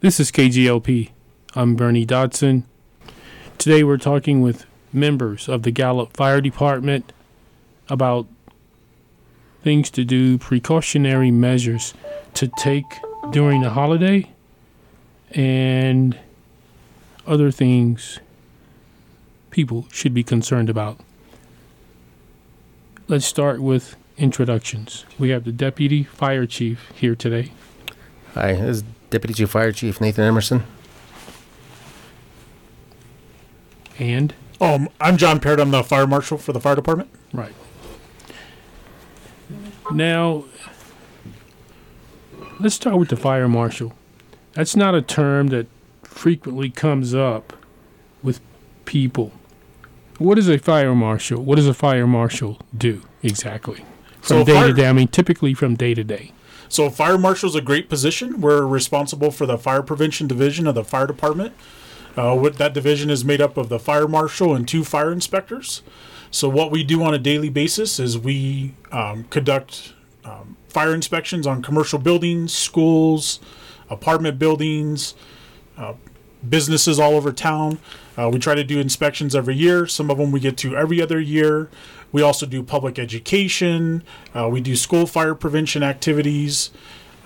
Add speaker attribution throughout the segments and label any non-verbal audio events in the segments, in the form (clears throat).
Speaker 1: This is KGLP. I'm Bernie Dotson. Today we're talking with members of the Gallup Fire Department about things to do, precautionary measures to take during the holiday, and other things people should be concerned about. Let's start with introductions. We have the Deputy Fire Chief here today.
Speaker 2: Hi, this is Deputy Chief Fire Chief Nathan Emerson.
Speaker 1: And
Speaker 3: Um, I'm Jon Pairett. I'm the fire marshal for the fire department.
Speaker 1: Right. Now, let's start with the fire marshal. That's not a term that frequently comes up with people. What is a fire marshal? What does a fire marshal do exactly? From
Speaker 3: So
Speaker 1: day
Speaker 3: fire-
Speaker 1: to day, I mean, typically from day to day.
Speaker 3: So, fire marshal is a great position. We're responsible for the fire prevention division of the fire department. Uh, what that division is made up of the fire marshal and two fire inspectors. So, what we do on a daily basis is we um, conduct um, fire inspections on commercial buildings, schools, apartment buildings, uh, businesses all over town. Uh, we try to do inspections every year. Some of them we get to every other year. We also do public education. Uh, we do school fire prevention activities.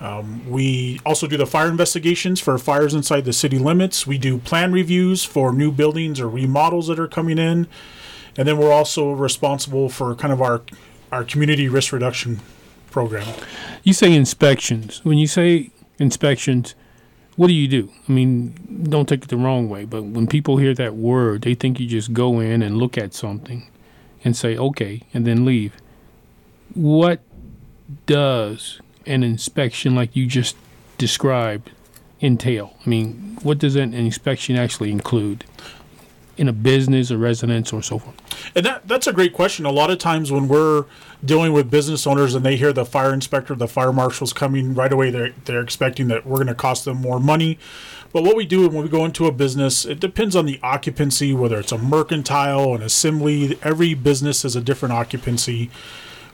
Speaker 3: Um, we also do the fire investigations for fires inside the city limits. We do plan reviews for new buildings or remodels that are coming in. And then we're also responsible for kind of our our community risk reduction program.
Speaker 1: You say inspections. When you say inspections, what do you do? I mean, don't take it the wrong way, but when people hear that word, they think you just go in and look at something and say, okay, and then leave. What does an inspection like you just described entail? I mean, what does an inspection actually include in a business, a residence, or so forth?
Speaker 3: And that that's a great question. A lot of times when we're dealing with business owners and they hear the fire inspector, the fire marshal's coming right away, they're they're expecting that we're going to cost them more money. But what we do when we go into a business, it depends on the occupancy, whether it's a mercantile, an assembly. Every business has a different occupancy.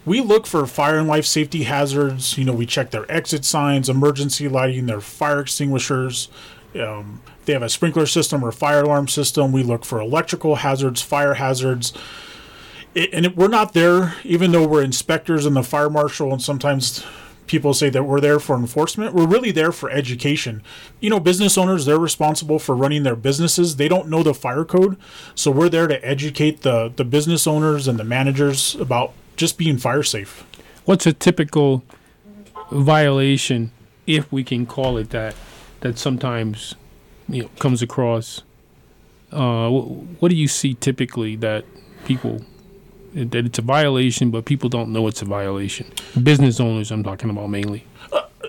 Speaker 3: We look for fire and life safety hazards. You know, we check their exit signs, emergency lighting, their fire extinguishers. Um, they have a sprinkler system or fire alarm system. We look for electrical hazards, fire hazards. It, and it, we're not there, even though we're inspectors and the fire marshal, and sometimes people say that we're there for enforcement. We're really there for education. You know, business owners, they're responsible for running their businesses. They don't know the fire code. So we're there to educate the, the business owners and the managers about just being fire safe.
Speaker 1: What's a typical violation, if we can call it that, that sometimes you know comes across? Uh, wh- what do you see typically that people that it's a violation, but people don't know it's a violation? Business owners, I'm talking about mainly.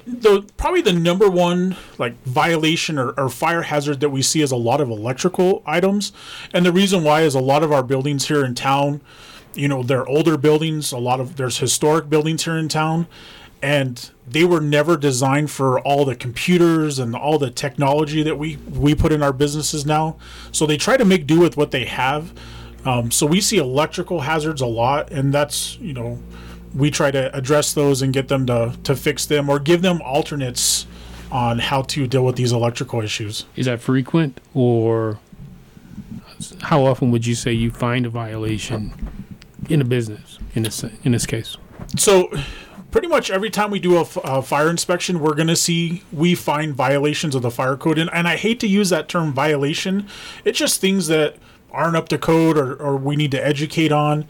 Speaker 3: the probably the number one like violation or, or fire hazard that we see is a lot of electrical items and the reason why is a lot of our buildings here in town you know they're older buildings a lot of there's historic buildings here in town and they were never designed for all the computers and all the technology that we we put in our businesses now so they try to make do with what they have um, so we see electrical hazards a lot and that's you know we try to address those and get them to, to fix them or give them alternates on how to deal with these electrical issues.
Speaker 1: Is that frequent, or how often would you say you find a violation in a business in this in this case?
Speaker 3: So, pretty much every time we do a, f- a fire inspection, we're going to see we find violations of the fire code. And, and I hate to use that term violation, it's just things that aren't up to code or, or we need to educate on.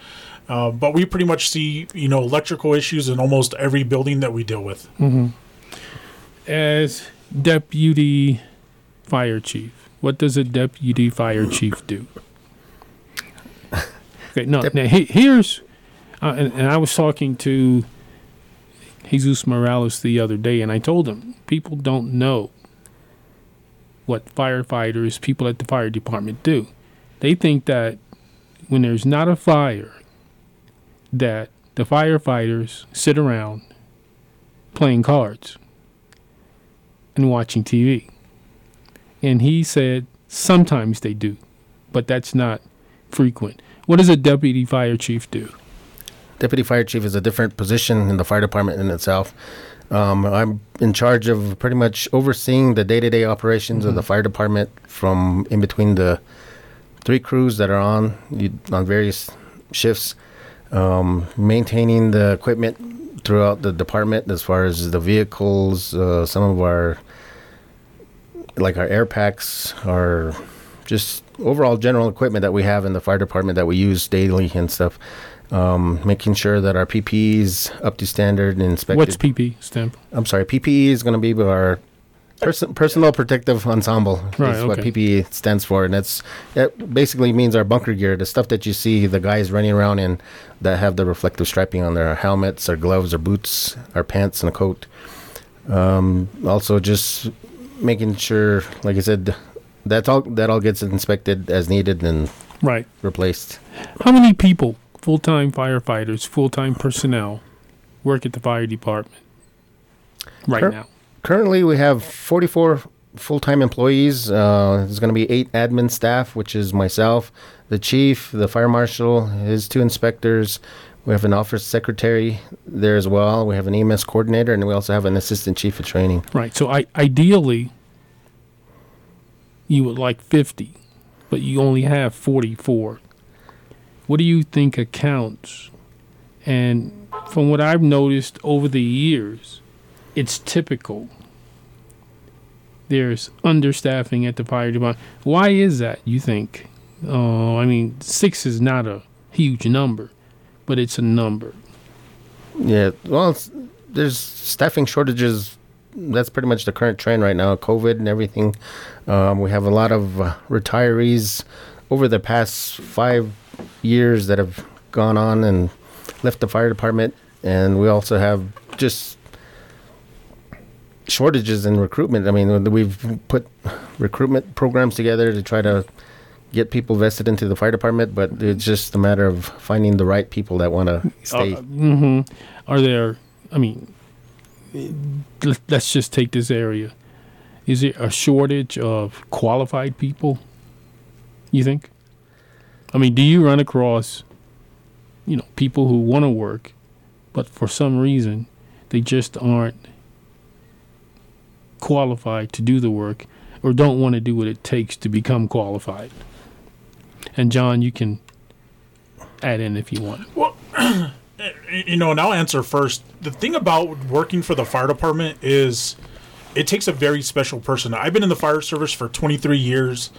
Speaker 3: Uh, but we pretty much see, you know, electrical issues in almost every building that we deal with.
Speaker 1: As deputy fire chief, what does a deputy fire chief do? (laughs) Okay, no,
Speaker 2: Dep-
Speaker 1: now he, here's, uh, and, and I was talking to Jesus Morales the other day, and I told him people don't know what firefighters, people at the fire department do. They think that when there's not a fire, that the firefighters sit around playing cards and watching TV. And he said sometimes they do, but that's not frequent. What does a deputy fire chief do?
Speaker 2: Deputy fire chief is a different position in the fire department in itself. Um, I'm in charge of pretty much overseeing the day-to-day operations of the fire department from in between the three crews that are on you, on various shifts, um, maintaining the equipment throughout the department as far as the vehicles, uh, some of our like our air packs, our just overall general equipment that we have in the fire department that we use daily and stuff. Um, making sure that our PPE is up to standard and inspected.
Speaker 1: What's PP stand? for?
Speaker 2: I'm sorry, PPE is going to be our person, personal protective ensemble.
Speaker 1: Right,
Speaker 2: is what. PPE stands for, and that's that basically means our bunker gear, the stuff that you see the guys running around in that have the reflective striping on their helmets, our gloves, our boots, our pants, and a coat. Um, also, just making sure, like I said, that's all that all gets inspected as needed and
Speaker 1: Right.
Speaker 2: replaced.
Speaker 1: How many people, full time firefighters, full time personnel, work at the fire department right
Speaker 2: Cur-
Speaker 1: now?
Speaker 2: Currently, we have 44 full-time employees. Uh, there's going to be eight admin staff, which is myself, the chief, the fire marshal, his two inspectors. We have an office secretary there as well. We have an EMS coordinator, and we also have an assistant chief of training.
Speaker 1: Right. So I ideally you would like 50, but you only have 44. What do you think accounts? And from what I've noticed over the years, it's typical. There's understaffing at the fire department. Why is that, you think? Uh, I mean, six is not a huge number, but it's a number.
Speaker 2: Yeah, well, there's staffing shortages. That's pretty much the current trend right now. COVID and everything. Um, we have a lot of uh, retirees over the past five years that have gone on and left the fire department, and we also have just shortages in recruitment. I mean, we've put recruitment programs together to try to get people vested into the fire department, but it's just a matter of finding the right people that want to stay.
Speaker 1: hmm Are there? I mean, let- let's just take this area. Is it a shortage of qualified people? You think? I mean, do you run across, you know, people who want to work, but for some reason they just aren't qualified to do the work, or don't want to do what it takes to become qualified? And Jon, you can add in if you want.
Speaker 3: Well, (clears throat) you know, and I'll answer first. The thing about working for the fire department is it takes a very special person. I've been in the fire service for 23 years,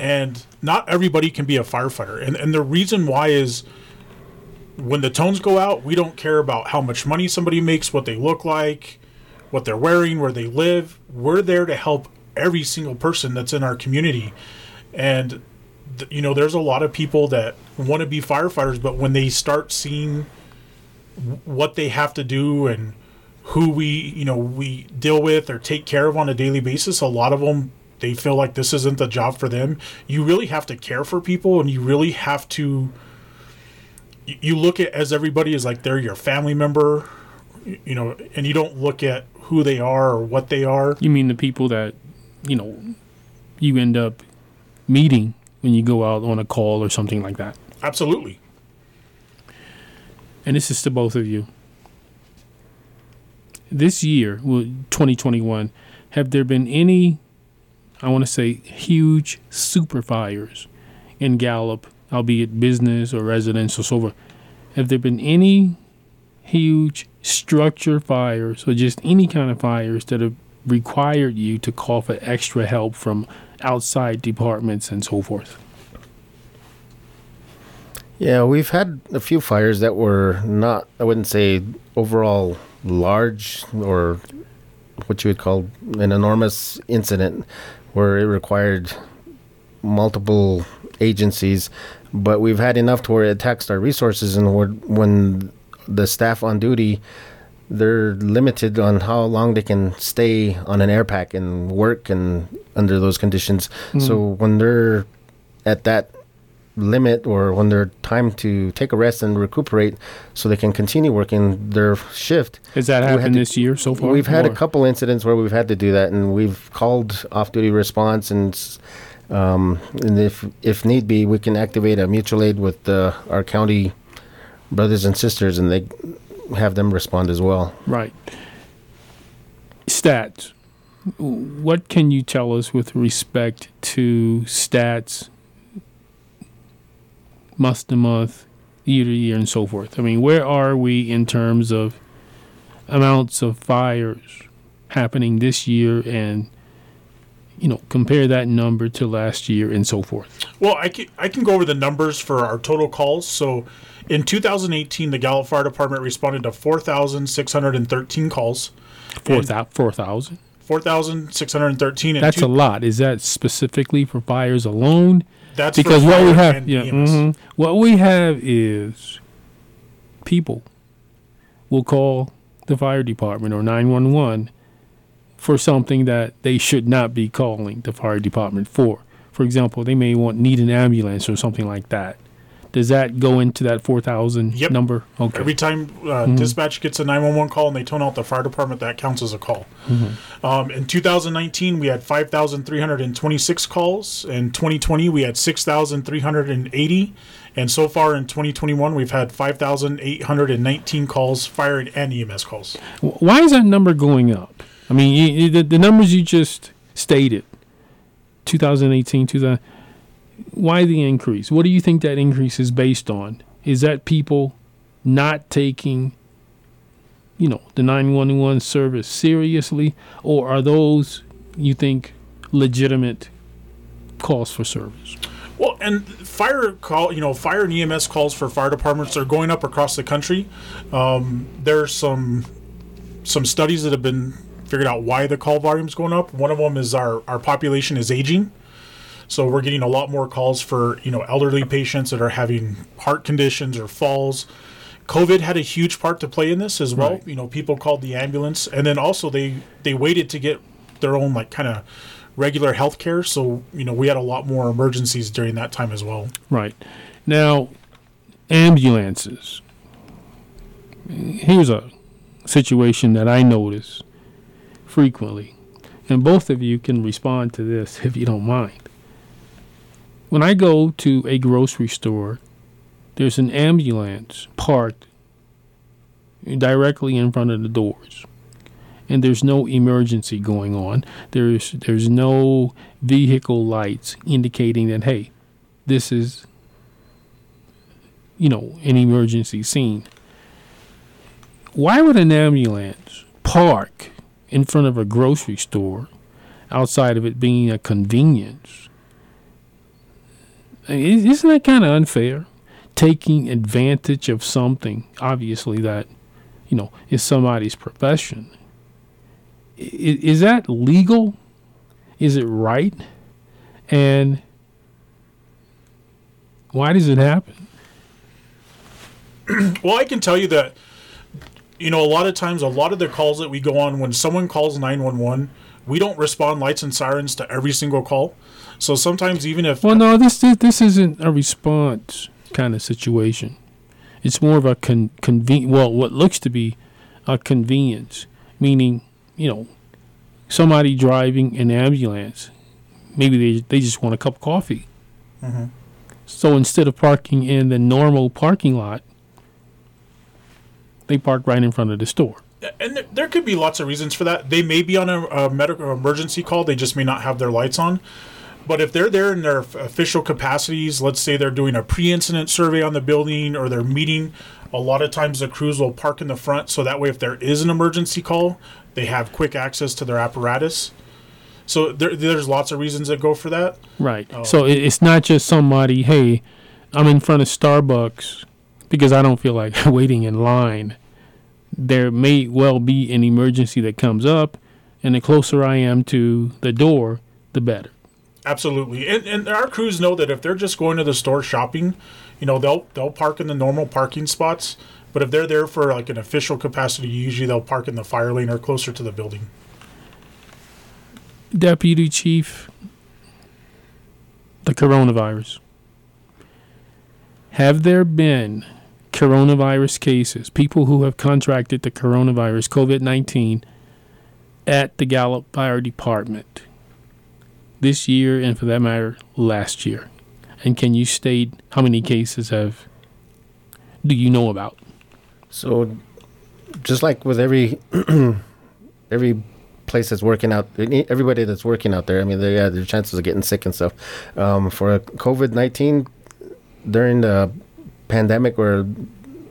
Speaker 3: and not everybody can be a firefighter. And, and the reason why is when the tones go out, we don't care about how much money somebody makes, what they look like, what they're wearing, where they live. We're there to help every single person that's in our community. And th- you know, there's a lot of people that want to be firefighters, but when they start seeing w- what they have to do and who we, you know, we deal with or take care of on a daily basis, a lot of them they feel like this isn't the job for them. You really have to care for people, and you really have to. You look at as everybody is like they're your family member, you know, and you don't look at who they are or what they are.
Speaker 1: You mean the people that, you know, you end up meeting when you go out on a call or something like that?
Speaker 3: Absolutely.
Speaker 1: And this is to both of you. This year, 2021, have there been any, I want to say, huge super fires in Gallup, albeit business or residential, so forth? Have there been any huge structure fires or just any kind of fires that have required you to call for extra help from outside departments and so forth?
Speaker 2: Yeah, we've had a few fires that were not, I wouldn't say overall large or what you would call an enormous incident where it required multiple agencies, but we've had enough to where it taxed our resources and when the staff on duty they're limited on how long they can stay on an air pack and work and under those conditions. Mm-hmm. So when they're at that limit or when they're time to take a rest and recuperate so they can continue working their shift.
Speaker 1: Has that happened
Speaker 2: to-
Speaker 1: this year so far?
Speaker 2: We've had a couple incidents where we've had to do that and we've called off duty response and um, and if if need be we can activate a mutual aid with the, our county brothers and sisters, and they have them respond as well.
Speaker 1: Right. Stats. What can you tell us with respect to stats, month to month, year to year, and so forth? I mean, where are we in terms of amounts of fires happening this year and you know compare that number to last year and so forth
Speaker 3: Well, I can, I can go over the numbers for our total calls. So in 2018, the Gallup Fire Department responded to 4,613 calls.
Speaker 1: Four thou- 4000
Speaker 3: 4,613. in
Speaker 1: that's
Speaker 3: two-
Speaker 1: a lot is that specifically for fires alone
Speaker 3: That's
Speaker 1: because what we have yeah
Speaker 3: EMS.
Speaker 1: mhm. what we have is people will call the fire department or 911 for something that they should not be calling the fire department for for example they may want need an ambulance or something like that does that go into that 4000
Speaker 3: Yep.
Speaker 1: number okay
Speaker 3: Every time uh, dispatch gets a 911 call and they tone out the fire department, that counts as a call. Um, in 2019, we had 5,326 calls. In 2020, we had 6,380. And so far in 2021, we've had 5,819 calls, fire and EMS calls.
Speaker 1: Why is that number going up? I mean, you, the, the numbers you just stated, 2018, 2000. Why the increase? What do you think that increase is based on? Is that people not taking, you know, the 911 service seriously, or are those you think legitimate calls for service?
Speaker 3: Well, and fire call, you know, fire and EMS calls for fire departments are going up across the country. Um, are some some studies that have been figured out why the call volume is going up. One of them is our our population is aging, so we're getting a lot more calls for you know elderly patients that are having heart conditions or falls. COVID had a huge part to play in this as well.
Speaker 1: Right.
Speaker 3: You know, people called the ambulance, and then also they they waited to get their own like kind of regular health care. So you know, we had a lot more emergencies during that time as well.
Speaker 1: Right. Now, ambulances. Here's a situation that I notice frequently, and both of you can respond to this (laughs) if you don't mind. When I go to a grocery store, there's an ambulance parked directly in front of the doors. And there's no emergency going on. There's there's no vehicle lights indicating that hey, this is you know an emergency scene why would an ambulance park in front of a grocery store outside of it being a convenience isn't that kind of unfair taking advantage of something obviously that you know is somebody's profession is that legal is it right and why does it happen? (clears throat)
Speaker 3: Well, I can tell you that, you know, a lot of times, a lot of the calls that we go on when someone calls 911, we don't respond lights and sirens to every single call. So sometimes, even if
Speaker 1: Well, no, this this, this isn't a response kind of situation. It's more of a con- conven- well, what looks to be a convenience, meaning, you know, somebody driving an ambulance, maybe they they just want a cup of coffee.
Speaker 3: Mhm.
Speaker 1: So instead of parking in the normal parking lot, they park right in front of the store.
Speaker 3: and there, there could be lots of reasons for that. They may be on a, a medical emergency call. They just may not have their lights on. But if they're there in their official capacities, let's say they're doing a pre-incident survey on the building or they're meeting, a lot of times the crews will park in the front so that way if there is an emergency call, they have quick access to their apparatus. So there, there's lots of reasons that go for that.
Speaker 1: Right.
Speaker 3: Oh.
Speaker 1: So it's not just somebody, hey, I'm in front of Starbucks because I don't feel like (laughs) waiting in line. There may well be an emergency that comes up, and the closer I am to the door, the better.
Speaker 3: Absolutely, and and our crews know that if they're just going to the store shopping, you know they'll they'll park in the normal parking spots. But if they're there for like an official capacity, usually they'll park in the fire lane or closer to the building.
Speaker 1: Deputy Chief, the coronavirus. Have there been coronavirus cases, people who have contracted the coronavirus, COVID 19, at the Gallup Fire Department this year and for that matter, last year? And can you state how many cases have do you know about?
Speaker 2: So, just like with every (clears throat) every place that's working out, everybody that's working out there, I mean, they have their chances of getting sick and stuff. Um, for COVID nineteen, during the pandemic or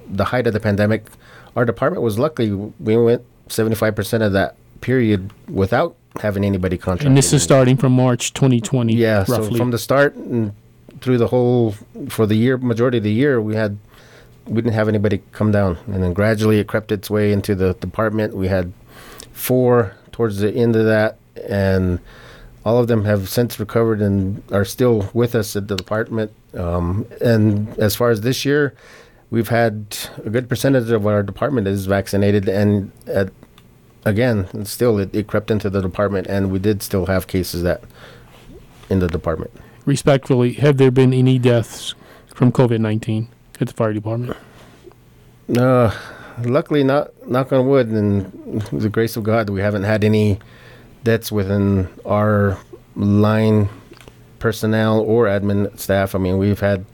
Speaker 2: the height of the pandemic, our department was luckily we went seventy five percent of that period without having anybody contract.
Speaker 1: And this is starting from March 2020.
Speaker 2: Yeah,
Speaker 1: roughly.
Speaker 2: so from the start and through the whole for the year majority of the year we had we didn't have anybody come down and then gradually it crept its way into the department we had four towards the end of that and all of them have since recovered and are still with us at the department um, and as far as this year we've had a good percentage of our department is vaccinated and at, again still it, it crept into the department and we did still have cases that in the department
Speaker 1: Respectfully, have there been any deaths from COVID 19 at the fire department?
Speaker 2: Uh, luckily, not knock on wood, and the grace of God, we haven't had any deaths within our line personnel or admin staff. I mean, we've had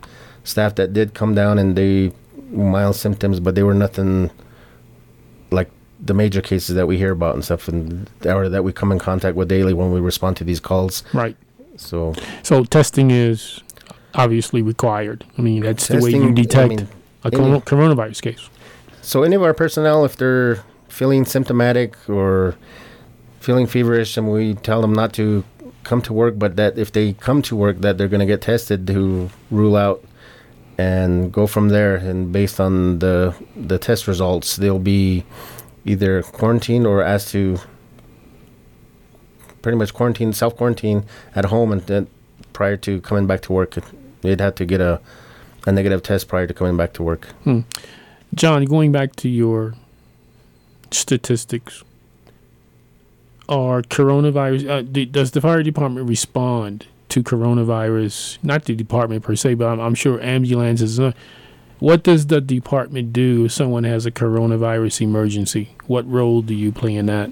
Speaker 2: staff that did come down and they mild symptoms, but they were nothing the major cases that we hear about and stuff, and or that we come in contact with daily when we respond to these calls.
Speaker 1: Right.
Speaker 2: So,
Speaker 1: So testing is obviously required. I mean, that's the way you
Speaker 2: testing, I
Speaker 1: detect
Speaker 2: mean,
Speaker 1: a
Speaker 2: any-
Speaker 1: coronavirus case.
Speaker 2: So any of our personnel, if they're feeling symptomatic or feeling feverish, and we tell them not to come to work, but that if they come to work, that they're going to get tested to rule out and go from there. And based on the the test results, they'll be either quarantined or asked to pretty much quarantine, self quarantine at home, and then prior to coming back to work, they'd have to get a a negative test prior to coming back to work.
Speaker 1: Jon, going back to your statistics, are coronavirus, uh, does the fire department respond to coronavirus? Not the department per se, but I'm, I'm sure ambulances. Uh, what does the department do if someone has a coronavirus emergency? What role do you play in that?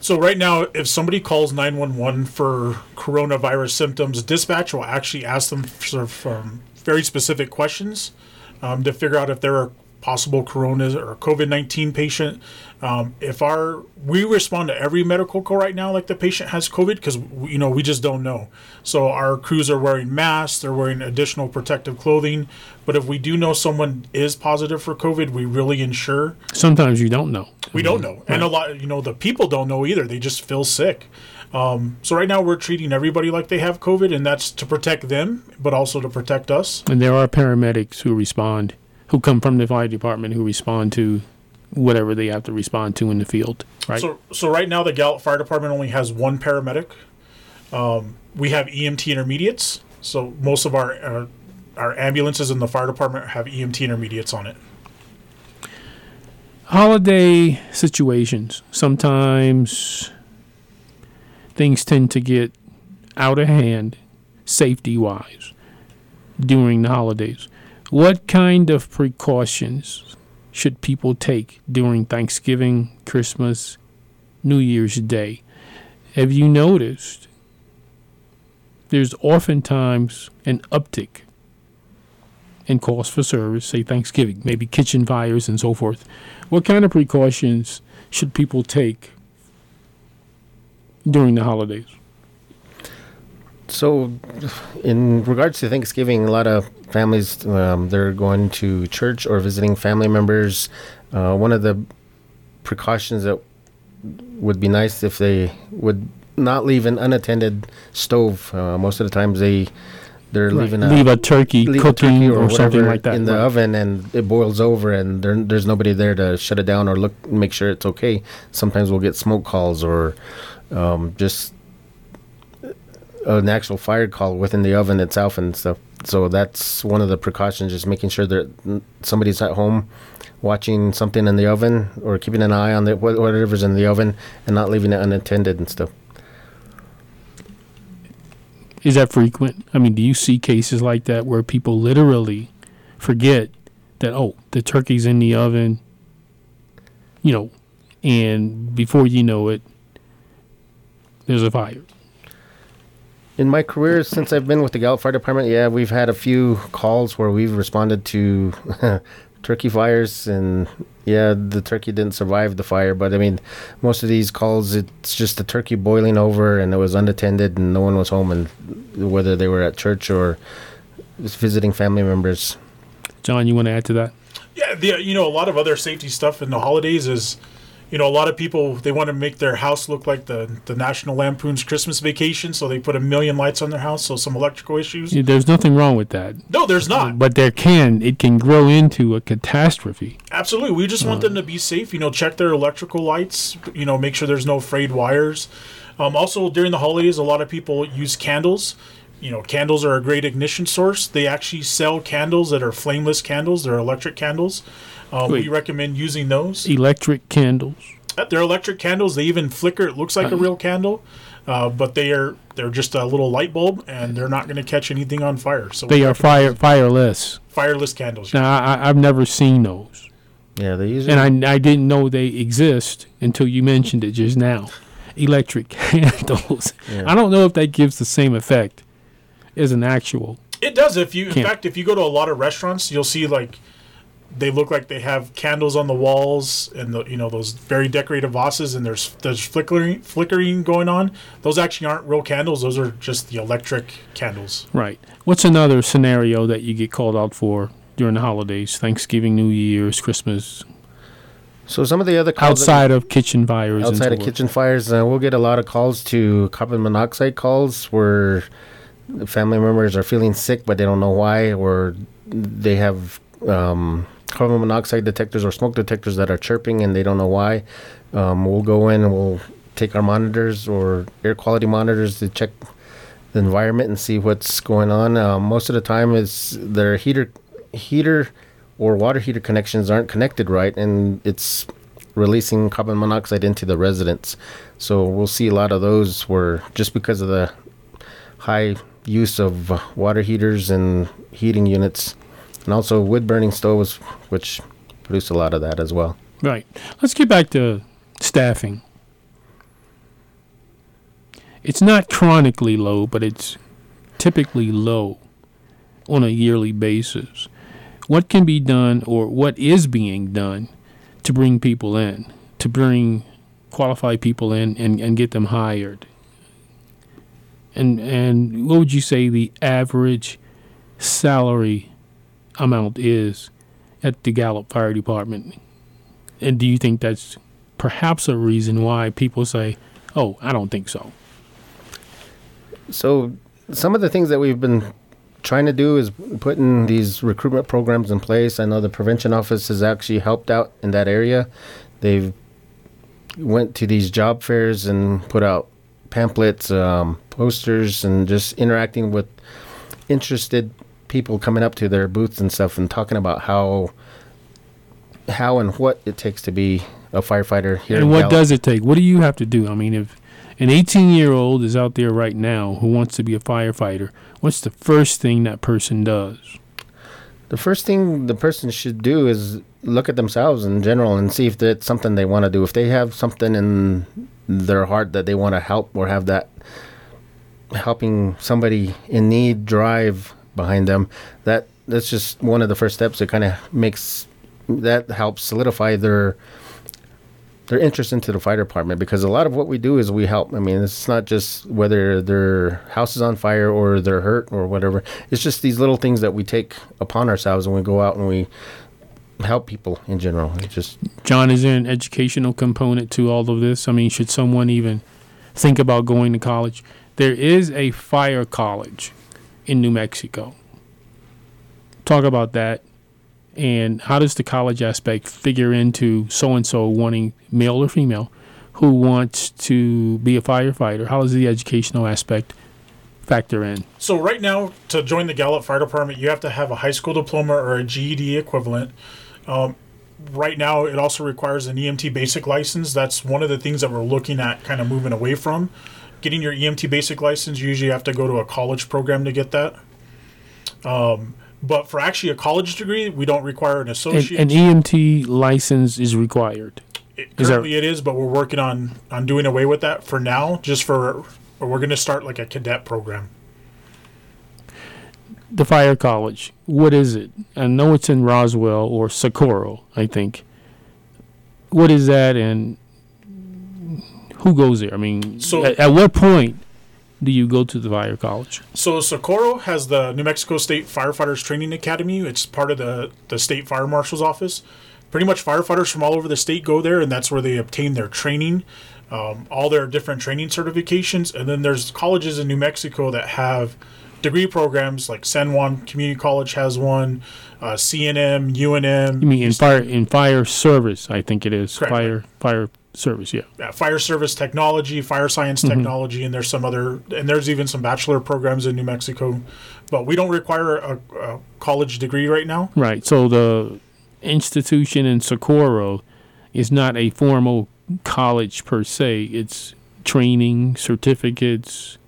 Speaker 3: So right now, if somebody calls 911 for coronavirus symptoms, dispatch will actually ask them for, for very specific questions um, to figure out if they're possible corona or COVID 19 patient. Um, if our we respond to every medical call right now, like the patient has COVID, because you know we just don't know. So our crews are wearing masks, they're wearing additional protective clothing. But if we do know someone is positive for COVID, we really ensure
Speaker 1: Sometimes you don't know.
Speaker 3: we don't know, and a lot, you know, the people don't know either. They just feel sick. Um, so right now we're treating everybody like they have COVID, and that's to protect them, but also to protect us.
Speaker 1: And there are paramedics who respond, who come from the fire department, who respond to whatever they have to respond to in the field. Right.
Speaker 3: So, so right now the Gallup Fire Department only has one paramedic. Um, we have EMT intermediates, so most of our uh, our ambulances in the fire department have EMT intermediates on it.
Speaker 1: holiday situations sometimes things tend to get out of hand safety wise during the holidays what kind of precautions should people take during thanksgiving christmas new year's day have you noticed there's oftentimes an uptick in calls for service say thanksgiving maybe kitchen fires and so forth what kind of precautions should people take during the holidays?
Speaker 2: So, in regards to Thanksgiving, a lot of families um, they're going to church or visiting family members. Uh, one of the precautions that would be nice if they would not leave an unattended stove. Uh, most of the times they they're leaving a,
Speaker 1: leave a turkey
Speaker 2: leave a
Speaker 1: cooking
Speaker 2: turkey
Speaker 1: or, something like that.
Speaker 2: in the
Speaker 1: right.
Speaker 2: oven and it boils over and there, there's nobody there to shut it down or look make sure it's okay sometimes we'll get smoke calls or um, just an actual fire call within the oven itself and stuff so that's one of the precautions just making sure that somebody's at home watching something in the oven or keeping an eye on the, whatever's in the oven and not leaving it unattended and stuff
Speaker 1: Is that frequent? I mean, do you see cases like that where people literally forget that oh, the turkey's in the oven, you know, and before you know it, there's a fire.
Speaker 2: In my career, since I've been with the Gallup Fire Department, yeah, we've had a few calls where we've responded to (laughs) turkey fires, and yeah, the turkey didn't survive the fire. But I mean, most of these calls, it's just the turkey boiling over, and it was unattended, and no one was home, and whether they were at church or visiting family members.
Speaker 1: Jon, you want to add to that?
Speaker 3: Yeah, the, you know, a lot of other safety stuff in the holidays is, you know, a lot of people they want to make their house look like the the National Lampoon's Christmas Vacation, so they put a million lights on their house. So some electrical issues.
Speaker 1: Yeah, There's nothing wrong with that.
Speaker 3: No, there's not.
Speaker 1: But there can, it can grow into a catastrophe.
Speaker 3: Absolutely. We just want them to be safe. You know, check their electrical lights. You know, make sure there's no frayed wires. Um, also, during the holidays, a lot of people use candles. You know, candles are a great ignition source. They actually sell candles that are flameless candles. They're electric candles. Um, we recommend using those.
Speaker 1: Electric candles.
Speaker 3: Uh, They're electric candles. They even flicker. It looks like a real candle, uh, but they are they're just a little light bulb, and they're not going to catch anything on fire. So
Speaker 1: They are fire fireless.
Speaker 3: fireless candles.
Speaker 1: Now, I, I- I've never seen those.
Speaker 2: Yeah, they usually.
Speaker 1: And I, I didn't know they exist until you mentioned it just now. Electric (laughs) candles.
Speaker 2: Yeah.
Speaker 1: I don't know if that gives the same effect as an actual.
Speaker 3: It does. If you, in
Speaker 1: Can't-
Speaker 3: fact, if you go to a lot of restaurants, you'll see like they look like they have candles on the walls and the, you know those very decorative vases, and there's there's flickering flickering going on. Those actually aren't real candles. Those are just the electric candles.
Speaker 1: Right. What's another scenario that you get called out for during the holidays? Thanksgiving, New Year's, Christmas,
Speaker 2: so some of the other calls that-
Speaker 1: outside of kitchen fires. and
Speaker 2: outside of
Speaker 1: forth.
Speaker 2: kitchen fires, uh, we'll get a lot of calls to carbon monoxide calls where family members are feeling sick but they don't know why, or they have um, carbon monoxide detectors or smoke detectors that are chirping and they don't know why. Um, we'll go in and we'll take our monitors or air quality monitors to check the environment and see what's going on. Um, most of the time, is their heater heater or water heater connections aren't connected right, and it's releasing carbon monoxide into the residents. So we'll see a lot of those where just because of the high use of uh, water heaters and heating units, and also wood burning stoves, which produce a lot of that as well.
Speaker 1: Right. Let's get back to staffing. It's not chronically low, but it's typically low on a yearly basis. What can be done or what is being done to bring people in, to bring qualified people in and, and get them hired? And and what would you say the average salary amount is at the Gallup Fire Department? And do you think that's perhaps a reason why people say, "Oh, I don't think so"?
Speaker 2: So some of the things that we've been trying to do is putting these recruitment programs in place. I know the prevention office has actually helped out in that area. They've went to these job fairs and put out pamphlets, um, posters, and just interacting with interested people coming up to their booths and stuff and talking about how how and what it takes to be a firefighter here.
Speaker 1: and what
Speaker 2: Gallup.
Speaker 1: does it take? What do you have to do? I mean, if an 18-year-old is out there right now who wants to be a firefighter, what's the first thing that person does?
Speaker 2: The first thing the person should do is look at themselves in general and see if that's something they want to do. If they have something in their heart that they want to help or have that helping somebody in need drive behind them, that that's just one of the first steps. It kind of makes that helps solidify their their interest into the fire department because a lot of what we do is we help. I mean, it's not just whether their house is on fire or they're hurt or whatever. It's just these little things that we take upon ourselves when we go out and we help people in general. It just
Speaker 1: Jon, is there an educational component to all of this? I mean, should someone even think about going to college? There is a fire college in New Mexico. Talk about that. And how does the college aspect figure into so and so wanting male or female who wants to be a firefighter? How does the educational aspect factor in?
Speaker 3: So right now, to join the Gallup Fire Department, you have to have a high school diploma or a GED equivalent. Um, right now, it also requires an EMT basic license. That's one of the things that we're looking at, kind of moving away from. Getting your EMT basic license, you usually have to go to a college program to get that. Um, but for actually a college degree, we don't require an associate.
Speaker 1: an EMT license is required.
Speaker 3: It-
Speaker 1: Is that-
Speaker 3: currently, it is, but we're working on on doing away with that for now. Just for, or we're going to start like a cadet program.
Speaker 1: the fire college. What is it? I know it's in Roswell or Socorro, I think. What is that, and who goes there? I mean,
Speaker 3: So-
Speaker 1: at, at what point do you go to the fire college?
Speaker 3: So Socorro has the New Mexico State Firefighters Training Academy. It's part of the the state fire marshal's office. Pretty much firefighters from all over the state go there, and that's where they obtain their training, um, all their different training certifications. And then there's colleges in New Mexico that have degree programs, like San Juan Community College has one, uh, CNM, UNM.
Speaker 1: You mean, in fire in fire service, I think it is
Speaker 3: Correct.
Speaker 1: fire fire service. Yeah.
Speaker 3: uh, fire service technology, fire science technology, and there's some other, and there's even some bachelor programs in New Mexico. But we don't require a, a college degree right now.
Speaker 1: Right. So the institution in Socorro is not a formal college per se. It's training, certificates,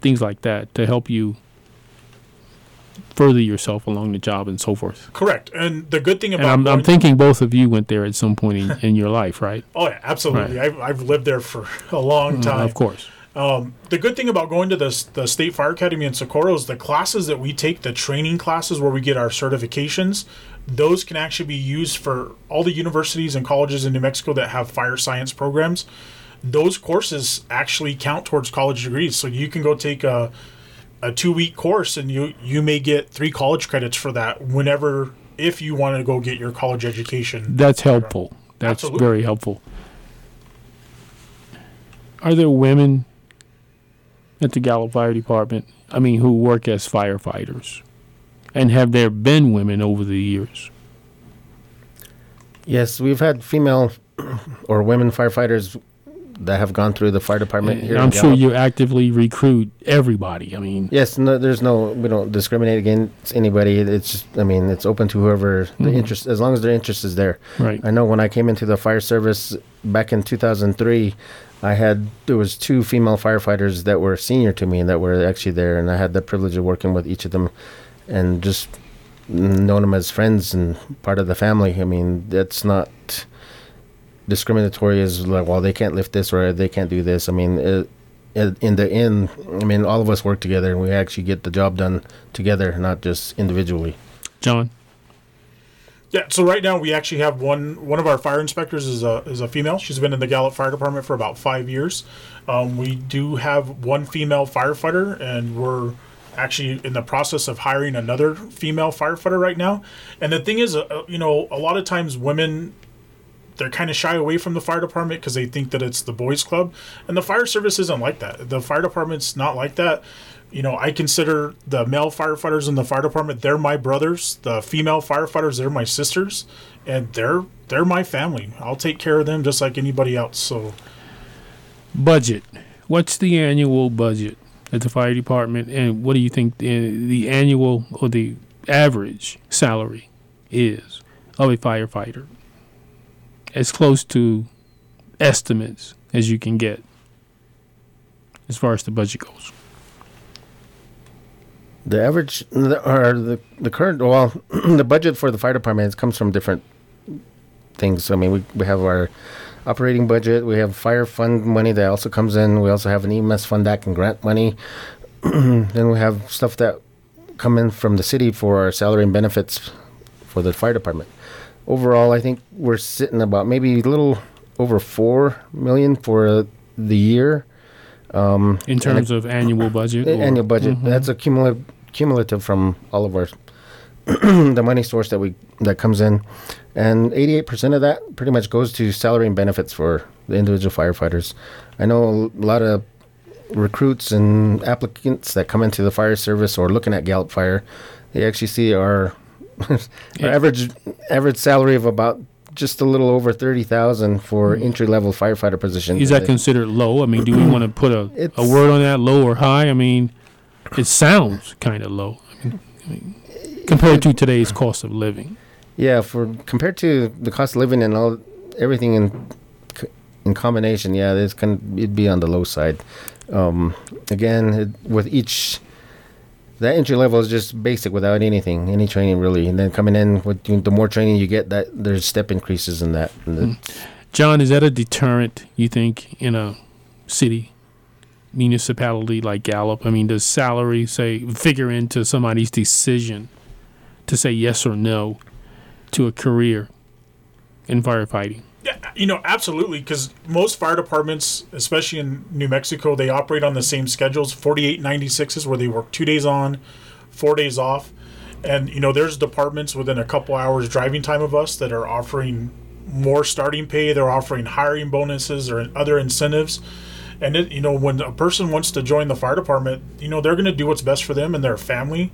Speaker 1: things like that to help you further yourself along the job and so forth.
Speaker 3: Correct. And the good thing about
Speaker 1: And I'm, I'm thinking both of you went there at some point in, (laughs) in your life, right?
Speaker 3: oh yeah, absolutely. I've, I've lived there for (laughs) a long time.
Speaker 1: Mm, Of course.
Speaker 3: Um, the good thing about going to the, the State Fire Academy in Socorro is the classes that we take, the training classes where we get our certifications, those can actually be used for all the universities and colleges in New Mexico that have fire science programs. Those courses actually count towards college degrees. So you can go take a, a two week course and you, you may get three college credits for that whenever, if you want to go get your college education.
Speaker 1: That's helpful. That's
Speaker 3: Absolutely.
Speaker 1: very helpful. Are there women at the Gallup Fire Department? I mean, who work as firefighters? And have there been women over the years?
Speaker 2: Yes, we've had female (clears throat) or women firefighters that have gone through the fire department here.
Speaker 1: I'm sure you actively recruit everybody. I mean,
Speaker 2: Yes, no, there's no. We don't discriminate against anybody. It's just, I mean, it's open to whoever the
Speaker 1: Mhm.
Speaker 2: interest, as long as their interest is there.
Speaker 1: right.
Speaker 2: I know when I came into the fire service back in 2003, I had there was two female firefighters that were senior to me and that were actually there, and I had the privilege of working with each of them, and just known them as friends and part of the family. I mean, that's not discriminatory as like, well, they can't lift this or they can't do this. I mean, it, it, in the end, I mean, all of us work together and we actually get the job done together, not just individually.
Speaker 1: Jon?
Speaker 3: Yeah, so right now we actually have one one of our fire inspectors is a is a female. She's been in the Gallup Fire Department for about five years. Um, we do have one female firefighter, and we're actually in the process of hiring another female firefighter right now. And the thing is, uh, you know, a lot of times women they're kind of shy away from the fire department because they think that it's the boys club. And the fire service isn't like that. The fire department's not like that. You know i consider the male firefighters in the fire department they're my brothers. The female firefighters they're my sisters. And they're they're my family. I'll take care of them just like anybody else so.
Speaker 1: Budget. What's the annual budget at the fire department, and what do you think the, the annual or the average salary is of a firefighter? As close to estimates as you can get, as far as the budget goes.
Speaker 2: The average, or the the current, well, (clears throat) the budget for the fire department comes from different things. I mean, we we have our operating budget, we have fire fund money that also comes in. We also have an EMS fund that can grant money. (clears throat) then we have stuff that come in from the city for our salary and benefits for the fire department. Overall, I think we're sitting about maybe a little over four million for the year. Um,
Speaker 1: In terms of annual (coughs) budget,
Speaker 2: annual budget.
Speaker 1: Mhm.
Speaker 2: That's a cumulative cumulative from all of our (coughs) the money source that we that comes in, and eighty eight percent of that pretty much goes to salary and benefits for the individual firefighters. I know a lot of recruits and applicants that come into the fire service or looking at Gallup Fire, they actually see our (laughs)
Speaker 1: Yeah.
Speaker 2: average average salary of about just a little over thirty thousand for entry level firefighter position.
Speaker 1: Mm. Is that considered low? I mean, do we want to put a, (clears throat) a word on that, low or high? I mean, it sounds kind of low I mean, I mean, compared to today's cost of living.
Speaker 2: Yeah, for compared to the cost of living and all everything in in combination, yeah, it's can it'd be on the low side. Um, again, it, with each that entry level is just basic without anything, any training really, and then coming in with the more training you get, that there's step increases in that. The,
Speaker 1: hmm. Jon, is that a deterrent, you think, in a city municipality like Gallup? I mean, does salary say figure into somebody's decision to say yes or no to a career in firefighting?
Speaker 3: Yeah, you know, absolutely. Because most fire departments, especially in New Mexico, they operate on the same schedules 48 96s where they work two days on, four days off. And, you know, there's departments within a couple hours driving time of us that are offering more starting pay. They're offering hiring bonuses or other incentives. And, it, you know, when a person wants to join the fire department, you know, they're going to do what's best for them and their family.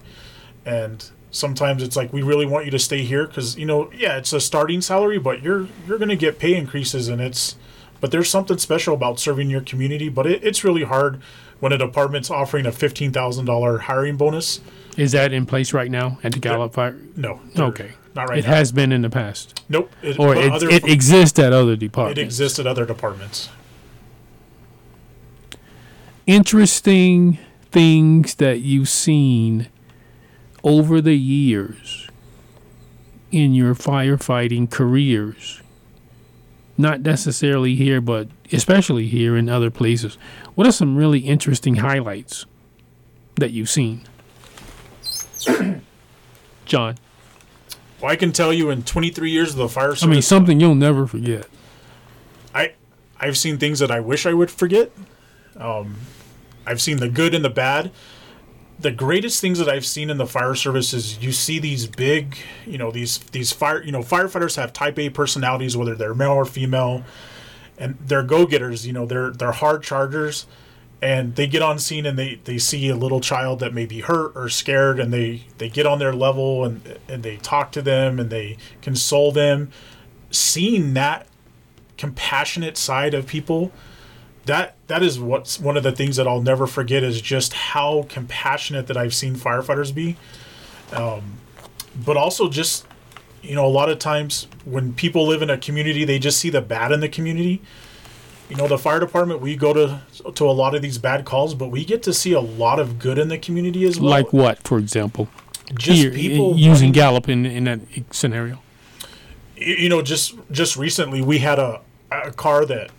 Speaker 3: And sometimes it's like we really want you to stay here because you know yeah it's a starting salary but you're you're going to get pay increases and it's but there's something special about serving your community but it, it's really hard when a department's offering a $15000 hiring bonus
Speaker 1: Is that in place right now at the Gallup Fire?
Speaker 3: no
Speaker 1: Okay.
Speaker 3: not right now.
Speaker 1: it
Speaker 3: now
Speaker 1: has been in the past,
Speaker 3: nope it,
Speaker 1: or it,
Speaker 3: other-
Speaker 1: it exists at other departments.
Speaker 3: it exists at other departments
Speaker 1: Interesting things that you've seen over the years in your firefighting careers. Not necessarily here, but especially here in other places. What are some really interesting highlights that you've seen? (clears throat) Jon,
Speaker 3: well i can tell you in 23 years of the fire service
Speaker 1: I mean, something you'll never forget.
Speaker 3: I I've seen things that I wish I would forget. Um, I've seen the good and the bad. The greatest things that I've seen in the fire service is you see these big, you know, these these fire, you know, firefighters have type A personalities, whether they're male or female, and they're go getters. You know, they're they're hard chargers, and they get on scene and they they see a little child that may be hurt or scared, and they they get on their level and and they talk to them and they console them. Seeing that compassionate side of people that that is what's one of the things that I'll never forget is just how compassionate that I've seen firefighters be um, but also just you know a lot of times when people live in a community they just see the bad in the community you know the fire department we go to to a lot of these bad calls but we get to see a lot of good in the community as well
Speaker 1: Like what, for example?
Speaker 3: just
Speaker 1: Here,
Speaker 3: people
Speaker 1: using
Speaker 3: running-
Speaker 1: Gallup in, in that scenario.
Speaker 3: you you know just just recently we had a, a car that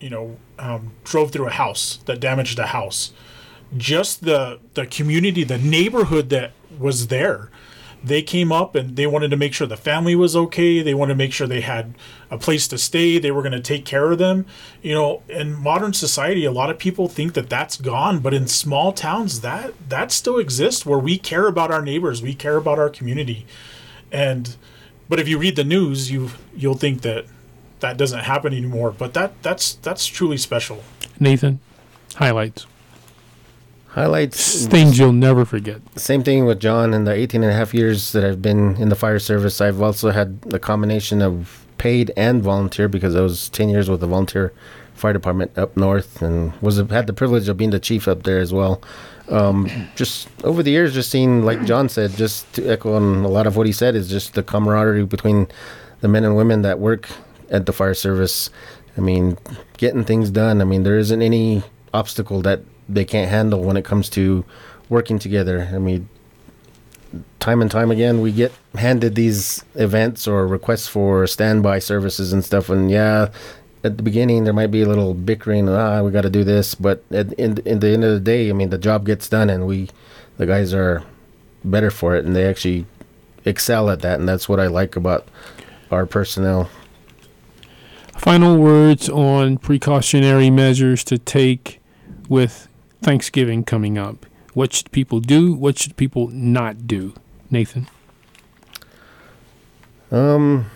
Speaker 3: you know um, drove through a house that damaged a house. Just the the community the neighborhood that was there they came up and they wanted to make sure the family was okay. They wanted to make sure they had a place to stay. They were going to take care of them. You know in modern society a lot of people think that that's gone but in small towns that that still exists where we care about our neighbors we care about our community. And but if you read the news you you'll think that that doesn't happen anymore but that that's that's truly special
Speaker 1: Nathan, highlights.
Speaker 2: Highlights.
Speaker 1: Things you'll never forget.
Speaker 2: Same thing with Jon. In the 18 and a half years that I've been in the fire service, I've also had a combination of paid and volunteer because I was 10 years with the volunteer fire department up north and was had the privilege of being the chief up there as well. Um, just over the years, just seeing, like Jon said, just to echo on a lot of what he said, is just the camaraderie between the men and women that work at the fire service. I mean, getting things done. I mean, there isn't any obstacle that they can't handle when it comes to working together. I mean, time and time again, we get handed these events or requests for standby services and stuff. And yeah, at the beginning, there might be a little bickering. Ah, we got to do this. But at in, in the end of the day, I mean, the job gets done, and we, the guys are better for it, and they actually excel at that. And that's what I like about our personnel.
Speaker 1: Final words on precautionary measures to take with Thanksgiving coming up. What should people do? What should people not do? Nathan.
Speaker 2: Um,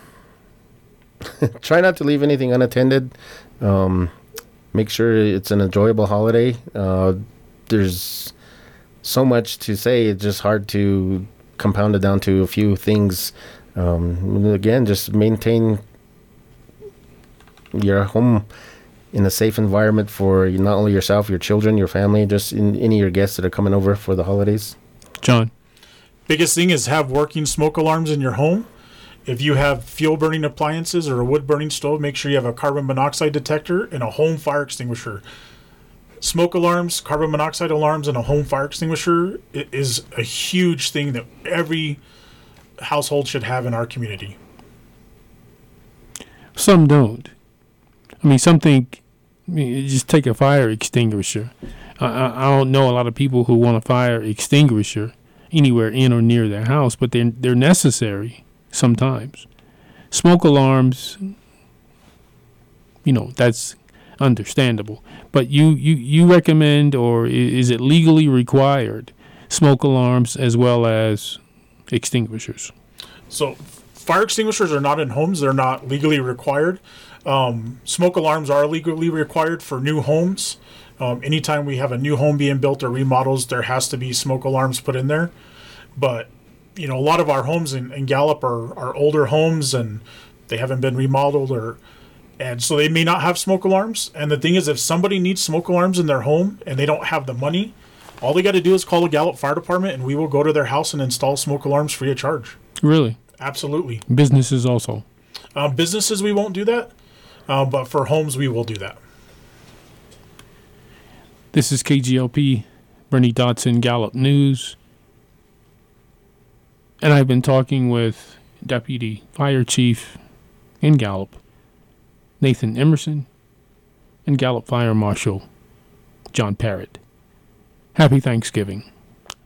Speaker 2: (laughs) try not to leave anything unattended. Um, make sure it's an enjoyable holiday. Uh, there's so much to say; it's just hard to compound it down to a few things. Um, again, just maintain your home in a safe environment for not only yourself, your children, your family, just in, any of your guests that are coming over for the holidays.
Speaker 1: Jon.
Speaker 3: biggest thing is have working smoke alarms in your home if you have fuel burning appliances or a wood burning stove make sure you have a carbon monoxide detector and a home fire extinguisher smoke alarms carbon monoxide alarms and a home fire extinguisher is a huge thing that every household should have in our community
Speaker 1: Some don't. I mean, something. I mean, just take a fire extinguisher. I, I don't know a lot of people who want a fire extinguisher anywhere in or near their house, but they're they're necessary sometimes. Smoke alarms, you know, that's understandable. But you you you recommend, or is it legally required, smoke alarms as well as extinguishers?
Speaker 3: So, fire extinguishers are not in homes; they're not legally required. Um, smoke alarms are legally required for new homes. Um, anytime we have a new home being built or remodels, there has to be smoke alarms put in there. But you know, a lot of our homes in, in Gallup are, are older homes and they haven't been remodeled or and so they may not have smoke alarms. And the thing is, if somebody needs smoke alarms in their home and they don't have the money, all they got to do is call the Gallup Fire Department, and we will go to their house and install smoke alarms free of charge.
Speaker 1: Really,
Speaker 3: Absolutely.
Speaker 1: businesses also.
Speaker 3: Uh, businesses, we won't do that, uh, but for homes, we will do that.
Speaker 1: This is KGLP, Bernie Dotson, Gallup News. And I've been talking with Deputy Fire Chief in Gallup, Nathan Emerson, and Gallup Fire Marshal Jon Pairett. Happy Thanksgiving.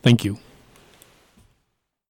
Speaker 1: Thank you.